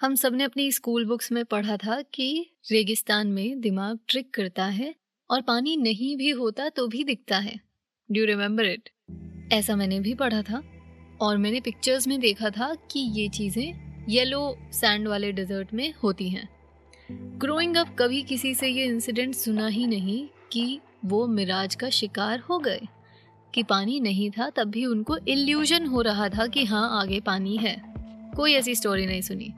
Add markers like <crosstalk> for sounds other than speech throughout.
हम सबने अपनी स्कूल बुक्स में पढ़ा था कि रेगिस्तान में दिमाग ट्रिक करता है और पानी नहीं भी होता तो भी दिखता है। डू रिमेम्बर इट ऐसा मैंने भी पढ़ा था और मैंने पिक्चर्स में देखा था कि ये चीज़ें येलो सैंड वाले डेजर्ट में होती हैं। ग्रोइंग अप कभी किसी से ये इंसिडेंट सुना ही नहीं कि वो मिराज का शिकार हो गए। कि पानी नहीं था तब भी उनको इल्यूजन हो रहा था कि हाँ आगे पानी है। कोई ऐसी स्टोरी नहीं सुनी।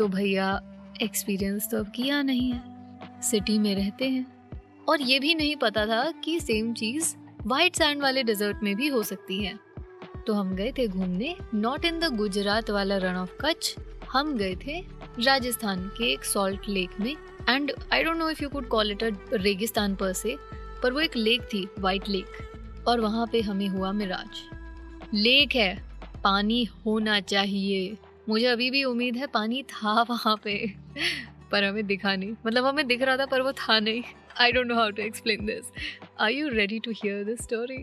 तो भैया एक्सपीरियंस तो अब किया नहीं है। सिटी में रहते हैं। और ये भी नहीं पता था कि सेम चीज़ वाइट सैंड वाले डेजर्ट में भी हो सकती है। तो हम गए थे घूमने। नॉट इन द गुजरात वाला रन ऑफ़ कच्छ। हम गए थे राजस्थान के एक सॉल्ट लेक में। And I don't know if you could call it a रेगिस्तान पर से पर वो एक लेक थी वाइट लेक और वहाँ पे हमें हुआ मिराज लेक है। पानी होना चाहिए। मुझे अभी भी उम्मीद है पानी था वहाँ पे, पर हमें दिखा नहीं। मतलब हमें दिख रहा था, पर वो था नहीं। I don't know how to explain this are you ready to hear this story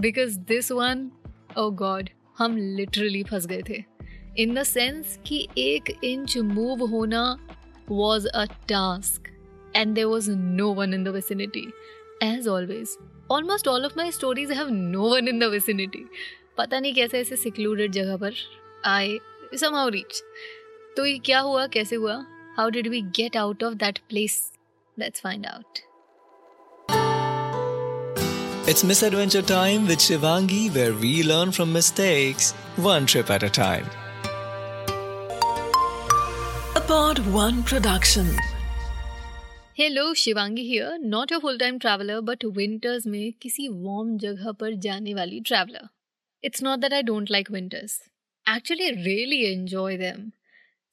because this one oh god हम लिटरली फंस गए थे। इन द सेंस कि एक इंच मूव होना was a task and there was no one in the vicinity as always almost all of my stories have no one in the vicinity पता नहीं कैसे ऐसे सिक्लूडेड जगह पर आए somehow रीच तो ये क्या हुआ? कैसे हुआ? How did we get out of that place let's find out It's Misadventure Time with Shivangi, where we learn from mistakes, one trip at a time. A Pod One production. Hello Shivangi here not a full time traveller but winters में किसी warm जगह पर जाने वाली traveller it's not that I don't like winters actually really enjoy them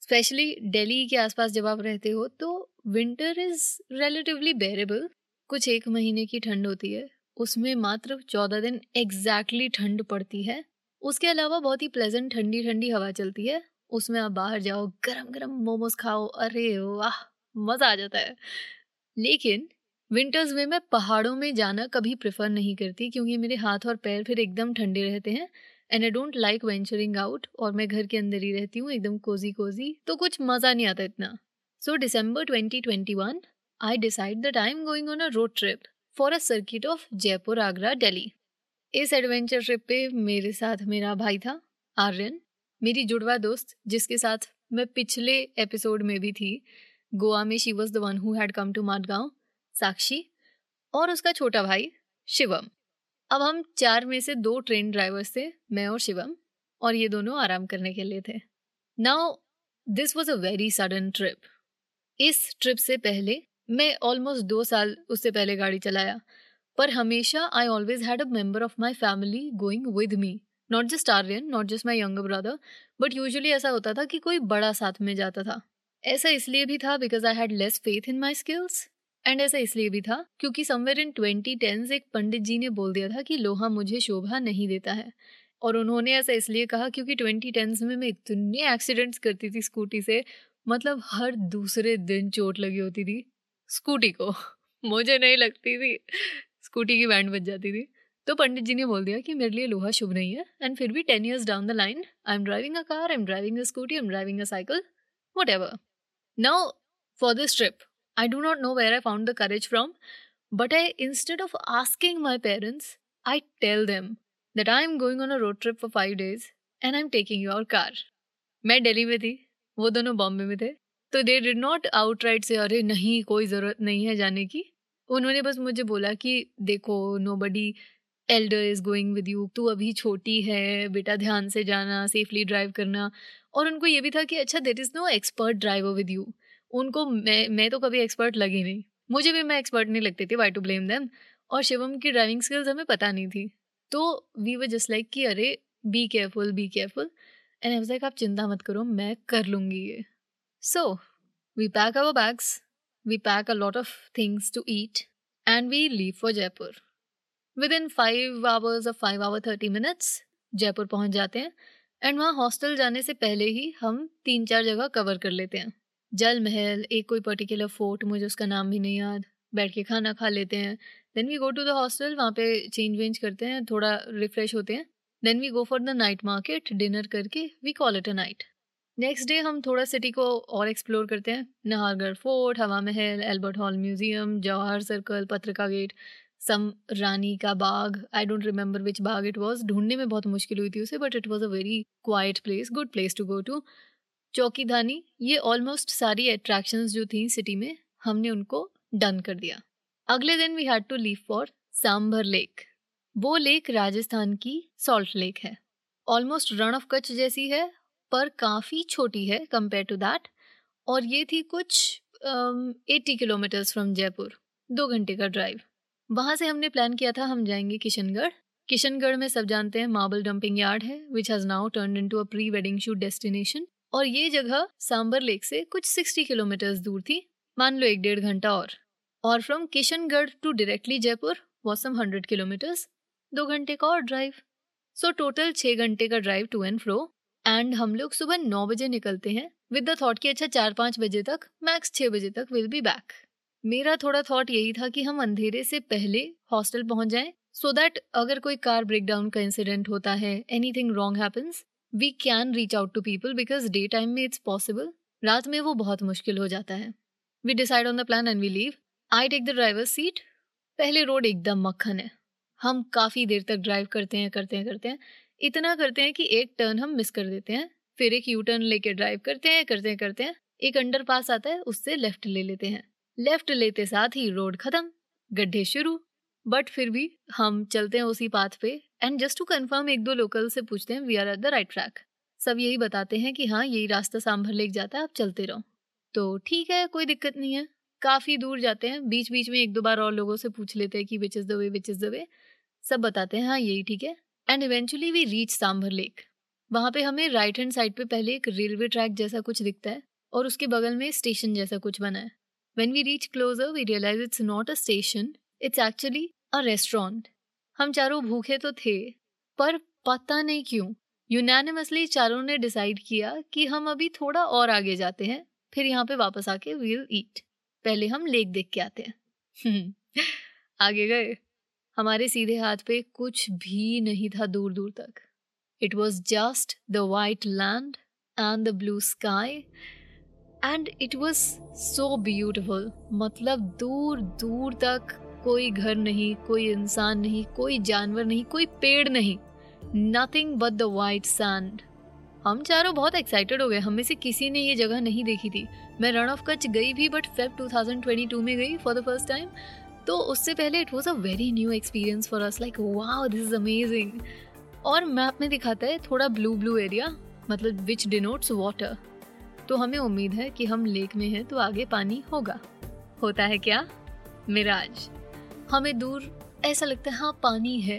specially Delhi के आसपास जब आप रहते हो तो विंटर इज़ रिलेटिवली बेरेबल कुछ एक महीने की ठंड होती है, उसमें मात्र चौदह दिन एग्जैक्टली ठंड पड़ती है। उसके अलावा बहुत ही प्लेजेंट ठंडी ठंडी हवा चलती है। उसमें आप बाहर जाओ गरम गरम मोमोज खाओ, अरे वाह, मज़ा आ जाता है। लेकिन विंटर्स में मैं पहाड़ों में जाना कभी प्रेफर नहीं करती, क्योंकि मेरे हाथ और पैर फिर एकदम ठंडे रहते हैं। And I don't like venturing out और मैं घर के अंदर ही रहती हूँ, एकदम कोजी कोजी तो कुछ मज़ा नहीं आता इतना। So December twenty twenty one I decide that I am going on a road trip for a circuit of Jaipur Agra Delhi इस एडवेंचर ट्रिप पे मेरे साथ मेरा भाई था, आर्यन, मेरी जुड़वा दोस्त, जिसके साथ मैं पिछले एपिसोड में भी थी। गोवा में she was the one who had come to Madgaon Sakshi, और उसका छोटा भाई, शिवम। अब हम चार में से दो ट्रेन ड्राइवर्स थे, मैं और शिवम, और ये दोनों आराम करने के लिए थे। Now this was a very sudden trip इस ट्रिप से पहले मैं ऑलमोस्ट दो साल उससे पहले गाड़ी चलाया, पर हमेशा I always had a member of my family going with me not just Aryan not just my younger brother but usually ऐसा होता था कि कोई बड़ा साथ में जाता था। ऐसा इसलिए भी था because I had less faith in my skills and ऐसा इसलिए भी था, क्योंकि समवेयर इन ट्वेंटी टेंस एक पंडित जी ने बोल दिया था कि लोहा मुझे शोभा नहीं देता है। और उन्होंने ऐसा इसलिए कहा क्योंकि ट्वेंटी टेंस में मैं इतने एक्सीडेंट्स करती थी स्कूटी से मतलब हर दूसरे दिन चोट लगी होती थी स्कूटी को। <laughs> मुझे नहीं लगती थी। स्कूटी की बैंड बज जाती थी। तो पंडित जी ने बोल दिया कि मेरे लिए लोहा शुभ नहीं है। एंड फिर भी ten years down the line I am driving a car I am driving a scooty I am driving a cycle whatever now for this trip I do not know where I found the courage from, but I, instead of asking my parents, I tell them that I am going on a road trip for five days and I'm taking your car. मैं दिल्ली में थी वो दोनों बॉम्बे में थे तो they did not outright से अरे नहीं कोई ज़रूरत नहीं है जाने की. उन्होंने बस मुझे बोला कि देखो nobody elder is going with you तू अभी छोटी है बेटा ध्यान से जाना सेफली ड्राइव करना. और उनको ये भी था कि अच्छा there is no expert driver with you उनको मैं मैं तो कभी एक्सपर्ट लगी नहीं। मुझे भी मैं एक्सपर्ट नहीं लगती थी वाई टू ब्लेम दैम और शिवम की ड्राइविंग स्किल्स हमें पता नहीं थी। तो वी वर जस्ट लाइक कि अरे be careful be careful and I like आप चिंता मत करो, मैं कर लूँगी ये। So we pack our bags we pack a lot of things to eat and we leave for Jaipur within five hours और five hour thirty minutes Jaipur पहुँच जाते हैं। एंड वहाँ हॉस्टल जाने से पहले ही हम तीन चार जगह कवर कर लेते हैं। जल महल, एक कोई पर्टिकुलर फोर्ट मुझे उसका नाम भी नहीं याद। बैठ के खाना खा लेते हैं। Then we go to the hostel वहाँ पे चेंज वेंज करते हैं, थोड़ा रिफ्रेश होते हैं। Then we go for the night market dinner करके we call it a night next day हम थोड़ा सिटी को और एक्सप्लोर करते हैं। Nahargarh fort Hawa Mahal Albert hall museum Jawahar circle Patrika gate some Rani ka Bagh I don't remember which bagh it was ढूँढने में बहुत मुश्किल हुई थी उसे but it was a very quiet place good place to go to Chokhi Dhani, ये almost सारी attractions जो थी सिटी में, हमने उनको डन कर दिया। अगले दिन we had to leave for Sambhar lake वो लेक राजस्थान की सॉल्ट लेक है। ऑलमोस्ट रण ऑफ़ कच्छ जैसी है, पर काफ़ी छोटी है कंपेयर टू दैट और ये थी कुछ एट्टी किलोमीटर्स फ्रॉम जयपुर, दो घंटे का ड्राइव वहाँ से हमने प्लान किया था हम जाएँगे किशनगढ़। किशनगढ़ में सब जानते हैं मार्बल डंपिंग यार्ड है which has now turn in to a pre wedding shoot destination और ये जगह सांबर लेक से कुछ सिक्सटी किलोमीटर्स दूर थी, मान लो एक डेढ़ घंटा और। और from Kishangarh to directly Jaipur was hundred kilometers, दो घंटे का और ड्राइव सो टोटल छः घंटे का drive to and fro and हम लोग सुबह नौ बजे निकलते हैं। विद द थॉट कि अच्छा चार पाँच बजे तक मैक्स छः बजे तक विल बी बैक मेरा थोड़ा थॉट यही था कि हम अंधेरे से पहले हॉस्टल पहुँच जाएँ सो so दैट अगर कोई कार ब्रेकडाउन का इंसिडेंट होता है anything wrong happens we can reach out to people because day time में इट्स पॉसिबल रात में वो बहुत मुश्किल हो जाता है। We decide on the plan and we leave I take the driver seat पहले रोड एकदम मक्खन है। हम काफ़ी देर तक ड्राइव करते हैं करते हैं करते हैं। इतना करते हैं कि एक टर्न हम मिस कर देते हैं। फिर एक यू टर्न लेके ड्राइव करते हैं करते हैं करते हैं। एक अंडर पास आता है, उससे लेफ़्ट ले लेते हैं। लेफ़्ट लेते साथ ही रोड खत्म, गड्ढे शुरू। बट फिर भी हम चलते हैं उसी पाथ पे। एंड जस्ट टू कंफर्म एक दो लोकल से पूछते हैं we are at the right track सब यही बताते हैं कि हाँ यही रास्ता सांभर लेक जाता है, आप चलते रहो। तो ठीक है, कोई दिक्कत नहीं है। काफ़ी दूर जाते हैं बीच बीच में एक दो बार और लोगों से पूछ लेते हैं कि which is the way which is the way सब बताते हैं हाँ यही ठीक है। And eventually we reach Sambhar lake. वहाँ पे हमें राइट हैंड साइड पे पहले एक रेलवे ट्रैक जैसा कुछ दिखता है और उसके बगल में स्टेशन जैसा कुछ बना है। When we reach closer we realise it's not a station it's actually a restaurant हम चारों भूखे तो थे, पर पता नहीं क्यों यूनानिमसली चारों ने डिसाइड किया कि हम अभी थोड़ा और आगे जाते हैं, फिर यहाँ पे वापस आके वील ईट पहले हम लेक देख के आते हैं। आगे गए। हमारे सीधे हाथ पे कुछ भी नहीं था दूर दूर तक। It was just the white land and the blue sky and it was so beautiful मतलब दूर दूर तक कोई घर नहीं, कोई इंसान नहीं, कोई जानवर नहीं, कोई पेड़ नहीं। Nothing but the white sand हम चारों बहुत एक्साइटेड हो गए। हम से किसी ने ये जगह नहीं देखी थी। मैं रण ऑफ़ कच्छ गई भी बट फेब 2022 में गई फॉर द फ़र्स्ट टाइम तो उससे पहले it was a very new experience for us like wow this is amazing और मैप में दिखाता है थोड़ा ब्लू ब्लू एरिया मतलब विच डिनोट्स वाटर तो हमें उम्मीद है कि हम लेक में हैं तो आगे पानी होगा। होता है क्या? मिराज। हमें दूर, ऐसा लगता है हाँ पानी है।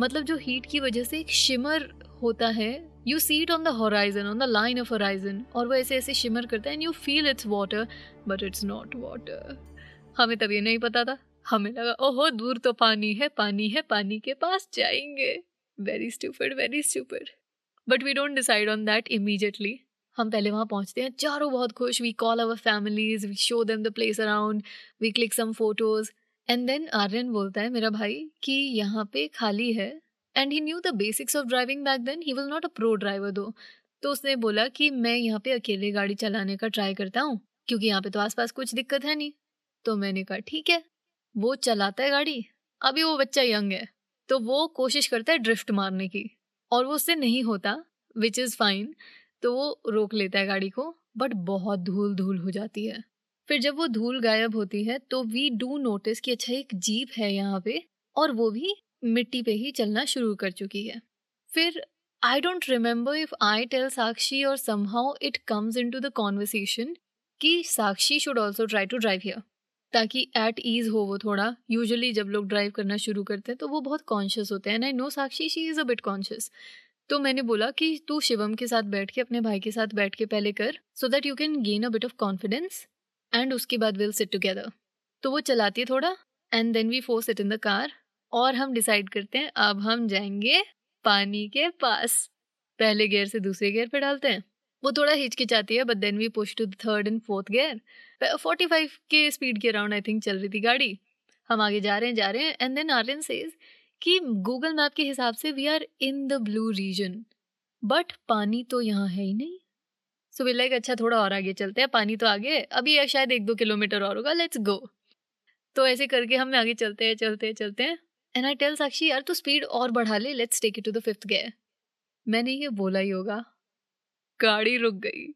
मतलब जो हीट की वजह से एक शिमर होता है you see it on the horizon on the line of horizon और वो ऐसे ऐसे शिमर करता है and you feel it's water but it's not water हमें तब ये नहीं पता था। हमें लगा, ओहो, दूर तो पानी है पानी है, पानी के पास जाएँगे। Very stupid very stupid but we don't decide on that immediately हम पहले वहाँ पहुँचते हैं, चारों बहुत खुश we call our families we show them the place around we click some photos and then Aryan बोलता है, मेरा भाई, कि यहाँ पे खाली है and he knew the basics of driving back then he will not a pro driver though तो उसने बोला कि मैं यहाँ पे अकेले गाड़ी चलाने का ट्राई करता हूँ, क्योंकि यहाँ पे तो आसपास कुछ दिक्कत है नहीं। तो मैंने कहा, ठीक है, वो चलाता है गाड़ी, अभी वो बच्चा यंग है तो वो कोशिश करता है ड्रिफ्ट मारने की, और वो उससे नहीं होता विच इज़ फाइन तो वो रोक लेता है गाड़ी को बट बहुत धूल धूल हो जाती है। फिर जब वो धूल गायब होती है तो वी डू नोटिस कि अच्छा एक जीप है यहाँ पे, और वो भी मिट्टी पे ही चलना शुरू कर चुकी है। फिर I don't remember if I tell Sakshi और somehow it comes in to the conversation कि Sakshi should also try to drive here ताकि एट ईज हो वो थोड़ा। यूजुअली जब लोग ड्राइव करना शुरू करते हैं तो वो बहुत कॉन्शियस होते हैं and I know Sakshi she is a bit conscious तो मैंने बोला कि तू शिवम के साथ बैठ के, अपने भाई के साथ बैठ के पहले कर so that you can gain a bit of confidence and उसके बाद विल सिट टुगेदर तो वो चलाती है थोड़ा and then we four sit in the car और हम डिसाइड करते हैं, अब हम जाएँगे पानी के पास. पहले गेयर से दूसरे गेयर पे डालते हैं. वो थोड़ा हिचकिचाती है but then we push to third and fourth gear forty five के स्पीड के अराउंड आई थिंक चल रही थी गाड़ी. हम आगे जा रहे हैं, जा रहे हैं एंड देन आर्यन सेज कि गूगल मैप के हिसाब से we are in the blue region but पानी तो यहाँ है ही नहीं. सो वी लाइक अच्छा थोड़ा और आगे चलते हैं, पानी तो आगे अभी शायद एक दो किलोमीटर और होगा लेट्स गो तो ऐसे करके हम आगे चलते हैं चलते हैं चलते हैं। एंड आई टेल साक्षी, यार तो स्पीड और बढ़ा ले let's take it to the fifth gear मैंने ये बोला ही होगा। गाड़ी रुक गई।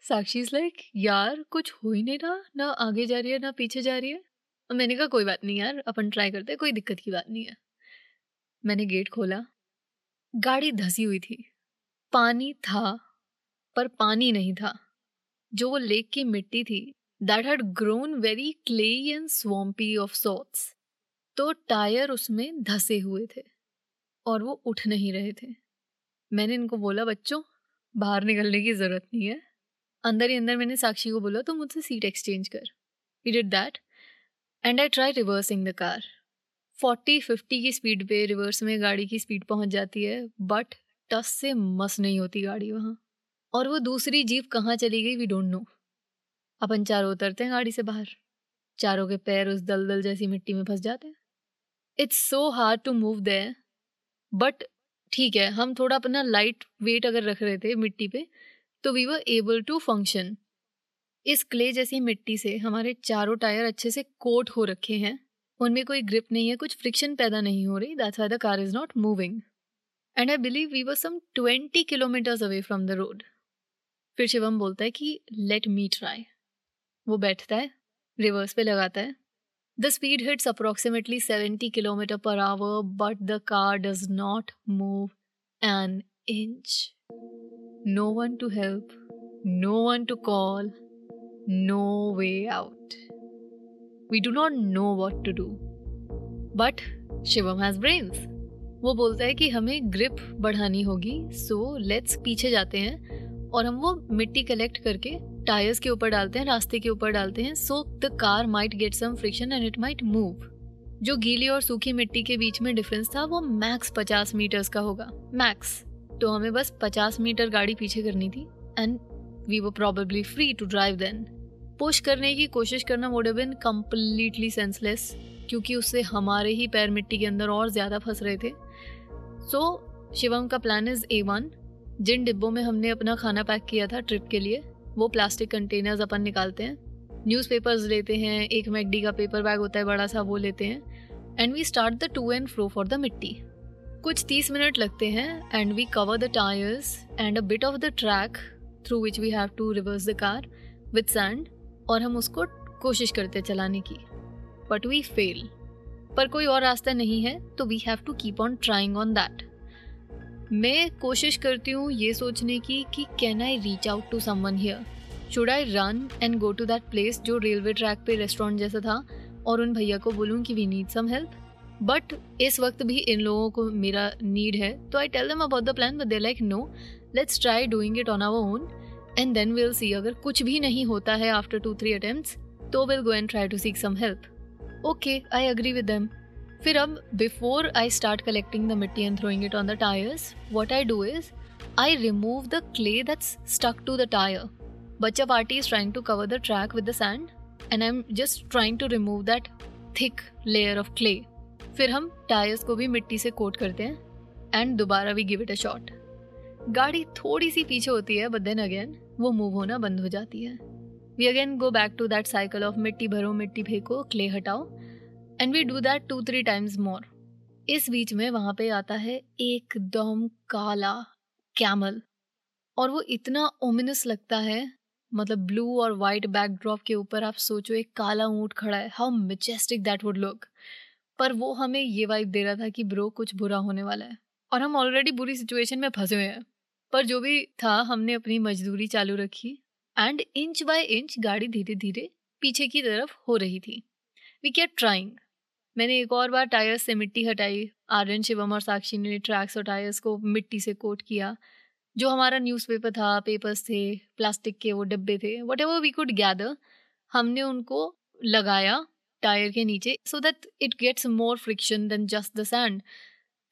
साक्षी इज़ लाइक यार, कुछ हो ही नहीं रहा, ना आगे जा रही है, ना पीछे जा रही है. और मैंने कहा, कोई बात नहीं यार, अपन ट्राई करते कोई दिक्कत की बात नहीं है। मैंने गेट खोला। गाड़ी धसी हुई थी। पानी था। पर पानी नहीं था। जो वो लेक की मिट्टी थी that had grown very clay and swampy of sorts तो टायर उसमें धसे हुए थे और वो उठ नहीं रहे थे। मैंने इनको बोला, बच्चों, बाहर निकलने की ज़रूरत नहीं है। अंदर ही अंदर मैंने साक्षी को बोला तो मुझसे सीट एक्सचेंज कर। We did that and I try reversing the car forty fifty की स्पीड पे रिवर्स में गाड़ी की स्पीड पहुँच जाती है बट टस से मस नहीं होती गाड़ी वहाँ। और वो दूसरी जीप कहाँ चली गई वी डोंट नो अपन चारों उतरते हैं गाड़ी से बाहर। चारों के पैर उस दलदल जैसी मिट्टी में फंस जाते हैं। It's so hard to move there but ठीक है, हम थोड़ा अपना लाइट वेट अगर रख रहे थे मिट्टी पे तो we were able to function इस क्ले जैसी मिट्टी से हमारे चारों टायर अच्छे से कोट हो रखे हैं। उनमें कोई ग्रिप नहीं है, कुछ फ्रिक्शन पैदा नहीं हो रही that's why the car is not moving and I believe we were some twenty kilometers away from the road फिर शिवम बोलता है कि लेट मी ट्राई वो बैठता है रिवर्स पे लगाता है। The speed hits approximately seventy kilometer per hour but the car does not move an inch no one to help no one to call no way out we do not know what to do but Shivam has brains वो बोलता है कि हमें grip बढ़ानी होगी सो so let's पीछे जाते हैं। और हम वो मिट्टी कलेक्ट करके टायर्स के ऊपर डालते हैं रास्ते के ऊपर डालते हैं so the car might get some friction and it might move जो गीली और सूखी मिट्टी के बीच में डिफरेंस था वो मैक्स पचास मीटर्स का होगा। मैक्स तो हमें बस पचास मीटर गाड़ी पीछे करनी थी एंड वी वो probably free to drive then push करने की कोशिश करना वुड बिन कम्प्लीटली सेंसलेस क्योंकि उससे हमारे ही पैर मिट्टी के अंदर और ज़्यादा फंस रहे थे। सो so, शिवम का प्लान इज़ ए वन जिन डिब्बों में हमने अपना खाना पैक किया था ट्रिप के लिए, वो प्लास्टिक कंटेनर्स अपन निकालते हैं। न्यूज़पेपर्स लेते हैं, एक मैकडी का पेपर बैग होता है बड़ा सा, वो लेते हैं। And we start the to and fro for the मिट्टी। कुछ तीस मिनट लगते हैं and we cover the tyres and a bit of the track through which we have to reverse the car with sand और हम उसको कोशिश करते चलाने की। बट वी फेल पर कोई और रास्ता नहीं है तो we have to keep on trying on that मैं कोशिश करती हूँ ये सोचने की कि can I reach out to someone here should I run and go to that place जो रेलवे ट्रैक पे रेस्टोरेंट जैसा था और उन भैया को बोलूँ कि we need some help but इस वक्त भी इन लोगों को मेरा नीड है तो I tell them about the plan but they like no let's try doing it on our own and then we'll see अगर कुछ भी नहीं होता है आफ्टर टू थ्री अटेम्प्ट्स तो we'll go and try to seek some help okay I agree with them फिर अब before I start collecting the mitti and throwing it on the tyres what I do is I remove the clay that's stuck to the tyre bachcha party is trying to cover the track with the sand and I am just trying to remove that thick layer of clay फिर हम tyres को भी मिट्टी से coat करते हैं and दोबारा we give it a shot गाड़ी थोड़ी सी पीछे होती है बट देन अगेन वो मूव होना बंद हो जाती है. We again go back to that cycle of मिट्टी भरो, मिट्टी फेंको क्ले हटाओ and we do that two three times more इस बीच में वहाँ पे आता है एकदम काला कैमल और वो इतना ओमिनस लगता है मतलब ब्लू और वाइट बैकड्रॉप के ऊपर आप सोचो एक काला ऊँट खड़ा है how majestic that would look पर वो हमें ये वाइब दे रहा था कि ब्रो कुछ बुरा होने वाला है। और हम ऑलरेडी बुरी सिचुएशन में फंसे हुए हैं। पर जो भी था, हमने अपनी मजदूरी चालू रखी एंड इंच बाय इंच गाड़ी धीरे धीरे पीछे की तरफ़ हो रही थी। वी केयर ट्राइंग मैंने एक और बार टायर्स से मिट्टी हटाई। आर्यन, शिवम और साक्षी ने ट्रैक्स और टायर्स को मिट्टी से कोट किया। जो हमारा न्यूज़पेपर था पेपर्स थे प्लास्टिक के वो डब्बे थे whatever we could gather हमने उनको लगाया टायर के नीचे so that it gets more friction then just the sand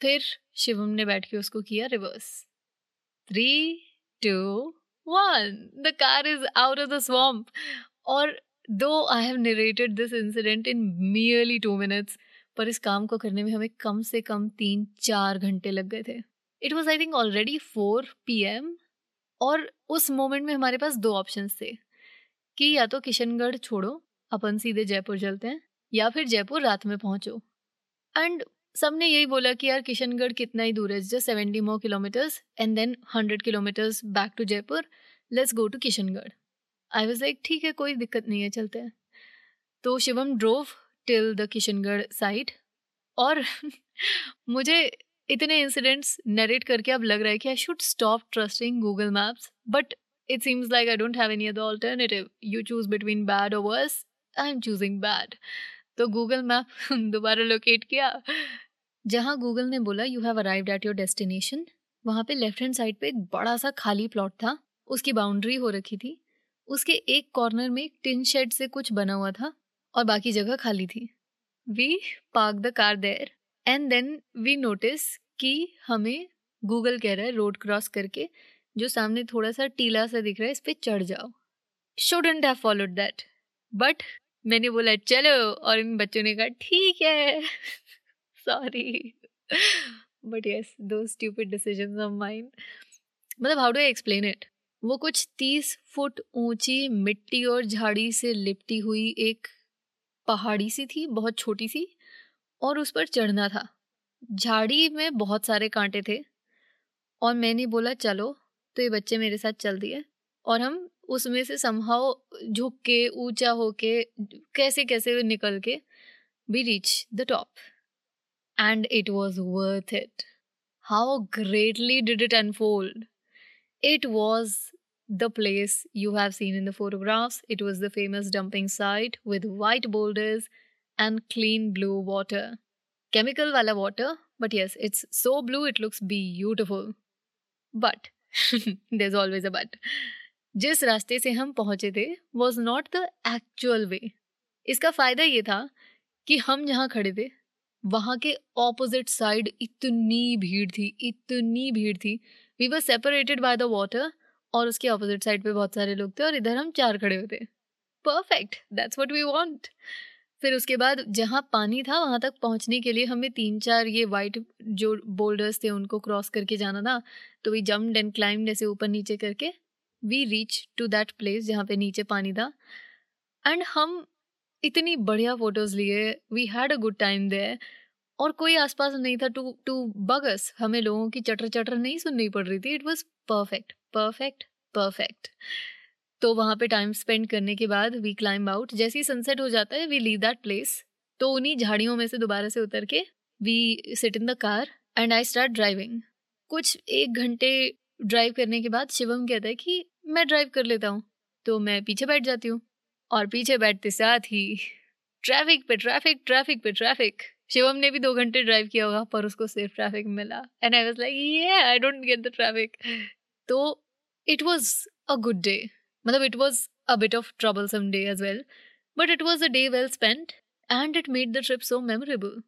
फिर शिवम ने बैठ के उसको किया reverse three two one the car is out of the swamp और though I have narrated this incident in merely two minutes पर इस काम को करने में हमें कम से कम तीन चार घंटे लग गए थे। It was I think already four p m और उस मोमेंट में हमारे पास दो ऑप्शन थे कि या तो किशनगढ़ छोड़ो, अपन सीधे जयपुर चलते हैं, या फिर जयपुर रात में पहुंचो। एंड सबने यही बोला कि यार किशनगढ़ कितना ही दूर है just seventy more kilometers and then hundred kilometers back to Jaipur let's go to Kishangarh. I was like ठीक है, कोई दिक्कत नहीं है, चलते हैं. तो Shivam drove till the Kishangarh side और <laughs> मुझे इतने इंसिडेंट्स नरेट करके अब लग रहा है कि I should stop trusting Google maps but it seems like I don't have any other other you choose between bad और worse I am choosing bad तो गूगल मैप <laughs> दोबारा लोकेट किया। जहाँ गूगल ने बोला you have arrived at your destination वहाँ पे left hand side पे एक बड़ा सा खाली प्लॉट था। उसकी बाउंड्री हो रखी थी। उसके एक कॉर्नर में टिन शेड से कुछ बना हुआ था और बाकी जगह खाली थी। We park the car there and then we notice कि हमें गूगल कह रहा है रोड क्रॉस करके, जो सामने थोड़ा सा टीला सा दिख रहा है, इस पर चढ़ जाओ। Shouldn't have followed that but मैंने बोला, चलो। और इन बच्चों ने कहा, ठीक है। सॉरी बट यस दो स्टूपिड डिसीज़न ऑफ़ माइंड मतलब how do I explain it वो कुछ तीस फुट ऊँची मिट्टी और झाड़ी से लिपटी हुई एक पहाड़ी सी थी, बहुत छोटी सी, और उस पर चढ़ना था। झाड़ी में बहुत सारे कांटे थे, और मैंने बोला, चलो तो ये बच्चे मेरे साथ चल दिए, और हम उसमें से संभाव झुक के, ऊँचा होके, कैसे कैसे निकल के we reach the top and it was worth it how greatly did it unfold it was the place you have seen in the photographs. It was the famous dumping site with white boulders and clean blue water. Chemical wala water, but yes, it's so blue it looks beautiful. But there's always a but. जिस रास्ते से हम पहुँचे थे was not the actual way इसका फ़ायदा ये था कि हम जहाँ खड़े थे वहाँ के ऑपोजिट साइड इतनी भीड़ थी, इतनी भीड़ थी। We were separated by the water और उसके ऑपोजिट साइड पे बहुत सारे लोग थे और इधर हम चार खड़े थे। Perfect that's what we want फिर उसके बाद जहाँ पानी था, वहाँ तक पहुँचने के लिए हमें तीन चार ये वाइट जो बोल्डर्स थे उनको क्रॉस करके जाना था। तो वी जम्प एंड क्लाइम ऐसे ऊपर नीचे करके we reach to that place जहाँ पे नीचे पानी था। एंड हम इतनी बढ़िया फ़ोटोज़ लिए we had a good time दे और कोई आसपास नहीं था टू टू बगस हमें लोगों की चटर चटर नहीं सुननी पड़ रही थी. It was perfect perfect perfect तो वहाँ पे टाइम स्पेंड करने के बाद वी क्लाइंब आउट जैसे ही सनसेट हो जाता है वी लीव दैट प्लेस तो उन्हीं झाड़ियों में से दोबारा से उतर के we sit in the car and I start driving कुछ एक घंटे ड्राइव करने के बाद शिवम कहता है कि मैं ड्राइव कर लेता हूँ. तो मैं पीछे बैठ जाती हूँ। और पीछे बैठते साथ ही, ट्रैफ़िक पे ट्रैफ़िक ट्रैफ़िक पे ट्रैफ़िक। शिवम ने भी दो घंटे ड्राइव किया होगा, पर उसको सिर्फ़ ट्रैफ़िक मिला। एंड आई वाज लाइक ये I don't get the traffic तो it was a good day मतलब it was a bit of troublesome day as well but it was a day well spent and it made the trip so memorable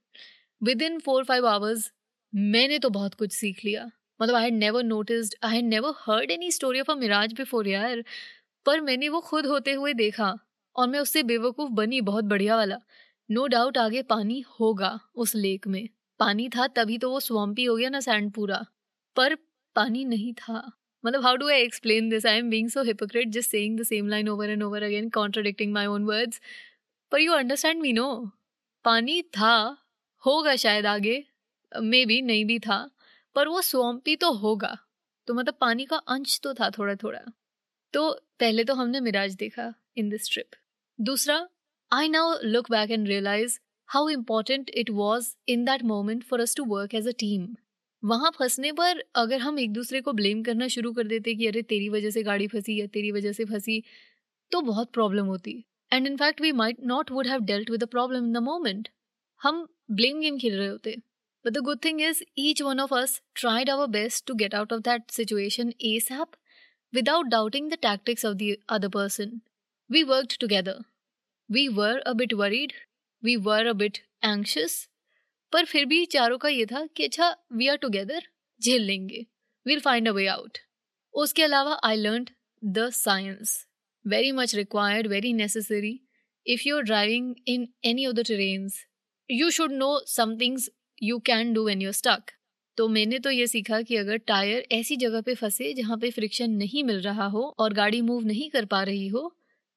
within four five hours मैंने तो बहुत कुछ सीख लिया। मतलब I had never noticed I had never heard any story of a mirage before यार। पर मैंने वो खुद होते हुए देखा। और मैं उससे बेवकूफ़ बनी बहुत बढ़िया वाला। नो डाउट आगे पानी होगा उस लेक में। पानी था तभी तो वो स्वाम्पी हो गया ना सैंड पूरा। पर पानी नहीं था। मतलब how do I explain this I am being so hypocrite just saying the same line over and over again contradicting my own words पर यू अंडरस्टैंड मी नो पानी था, होगा शायद आगे। मे बी नहीं भी था। पर वो स्वम्पी तो होगा। तो मतलब पानी का अंश तो था थोड़ा थोड़ा तो पहले तो हमने मिराज देखा इन दिस ट्रिप दूसरा I now look back and realize how important it was in that moment for us to work as a team वहाँ फंसने पर अगर हम एक दूसरे को ब्लेम करना शुरू कर देते कि अरे तेरी वजह से गाड़ी फंसी या तेरी वजह से फंसी तो बहुत प्रॉब्लम होती। And in fact we might not would have dealt with problem in the moment हम ब्लेम गेम खेल रहे होते। But the good thing is each one of us tried tried best to get out of that situation situation ASAP without doubting the tactics of the other person. We worked together. We were a bit worried. We were a bit anxious. पर फिर भी चारों का ये था कि अच्छा we are together झेल लेंगे we'll find a way out उसके अलावा I learn the science very much required very necessary if you are driving in any of the terrains you should know some things you can do when you're stuck. तो मैंने तो ये सीखा कि अगर tyre ऐसी जगह पे फंसे जहाँ पे फ्रिक्शन नहीं मिल रहा हो और गाड़ी मूव नहीं कर पा रही हो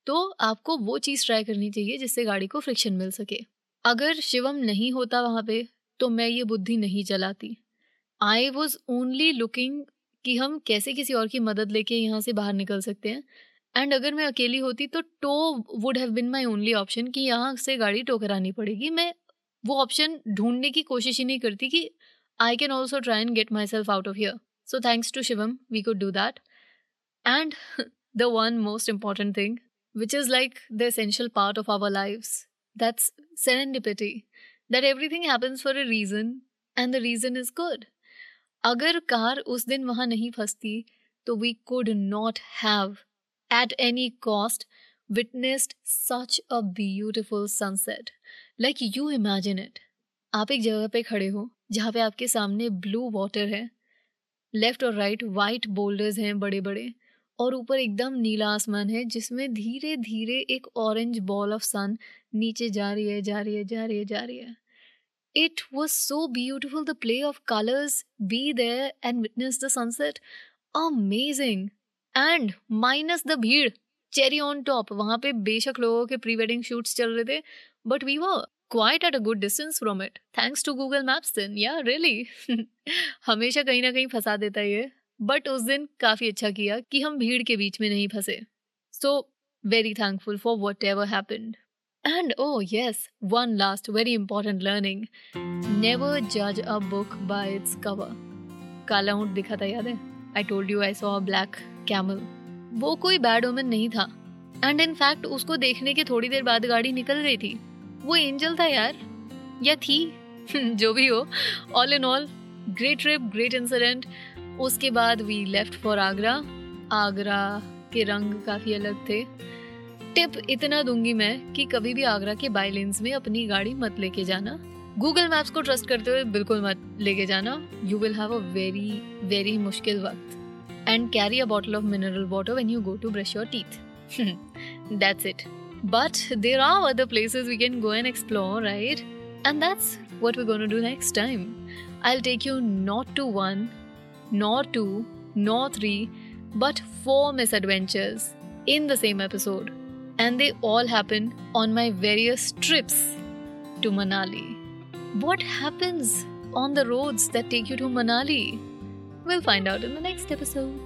तो आपको वो चीज़ ट्राई करनी चाहिए जिससे गाड़ी को फ्रिक्शन मिल सके अगर शिवम नहीं होता वहाँ पे तो मैं ये बुद्धि नहीं चलाती आई वॉज़ ओनली लुकिंग कि हम कैसे किसी और की मदद लेके यहाँ से बाहर निकल सकते हैं एंड अगर मैं अकेली होती तो to would have been my only option कि यहाँ से गाड़ी टो करानी पड़ेगी मैं वो ऑप्शन ढूँढने की कोशिश ही नहीं करती कि I can also try and get myself out of here. So thanks to Shivam we could do that. And the one most important thing, which is like the essential part of our lives, that's serendipity. That everything happens for a reason, and the reason is good. अगर car उस दिन वहां नहीं फंसती तो we could not have at any cost witnessed such a beautiful sunset. Like you imagine it. आप एक जगह पे खड़े हो जहाँ पे आपके सामने ब्लू वाटर है लेफ्ट और राइट वाइट बोल्डर्स हैं बड़े बड़े और ऊपर एकदम नीला आसमान है, जिसमें धीरे धीरे एक ऑरेंज बॉल ऑफ़ सन नीचे जा रही है, जा रही है, जा रही है, जा रही है। It was so beautiful the play of colours be there and witness the sunset amazing and minus the भीड़ चेरी ऑन टॉप वहाँ पे बेशक लोगों के प्री वेडिंग शूट्स चल रहे थे but we were quite at a good distance from it thanks to Google Maps या रियली हमेशा कहीं ना कहीं फंसा देता है ये। बट उस दिन काफ़ी अच्छा किया कि हम भीड़ के बीच में नहीं फंसे। So very thankful for whatever happened And oh, yes, one last very important learning. Never judge a book by its cover. काला ऊँट दिखा था याद है? I told you I saw black camel वो कोई बैड ओमन नहीं था। एंड इन फैक्ट उसको देखने के थोड़ी देर बाद गाड़ी निकल गई थी। वो एंजल था यार। या थी? <laughs> जो भी हो। All in all great trip great incident उसके बाद we left for Agra Agra के रंग काफ़ी अलग थे। टिप इतना दूँगी मैं कि कभी भी आगरा के बाई लेन्स में अपनी गाड़ी मत लेके जाना। गूगल मैप्स को ट्रस्ट करते हुए बिल्कुल मत लेके जाना। You will have a very very मुश्किल वक्त। And carry a bottle of mineral water when you go to brush your teeth that's it But there are other places we can go and explore, right? And that's what we're going to do next time. I'll take you not to one, nor two, nor three, but four misadventures in the same episode. And they all happen on my various trips to Manali. What happens on the roads that take you to Manali? We'll find out in the next episode.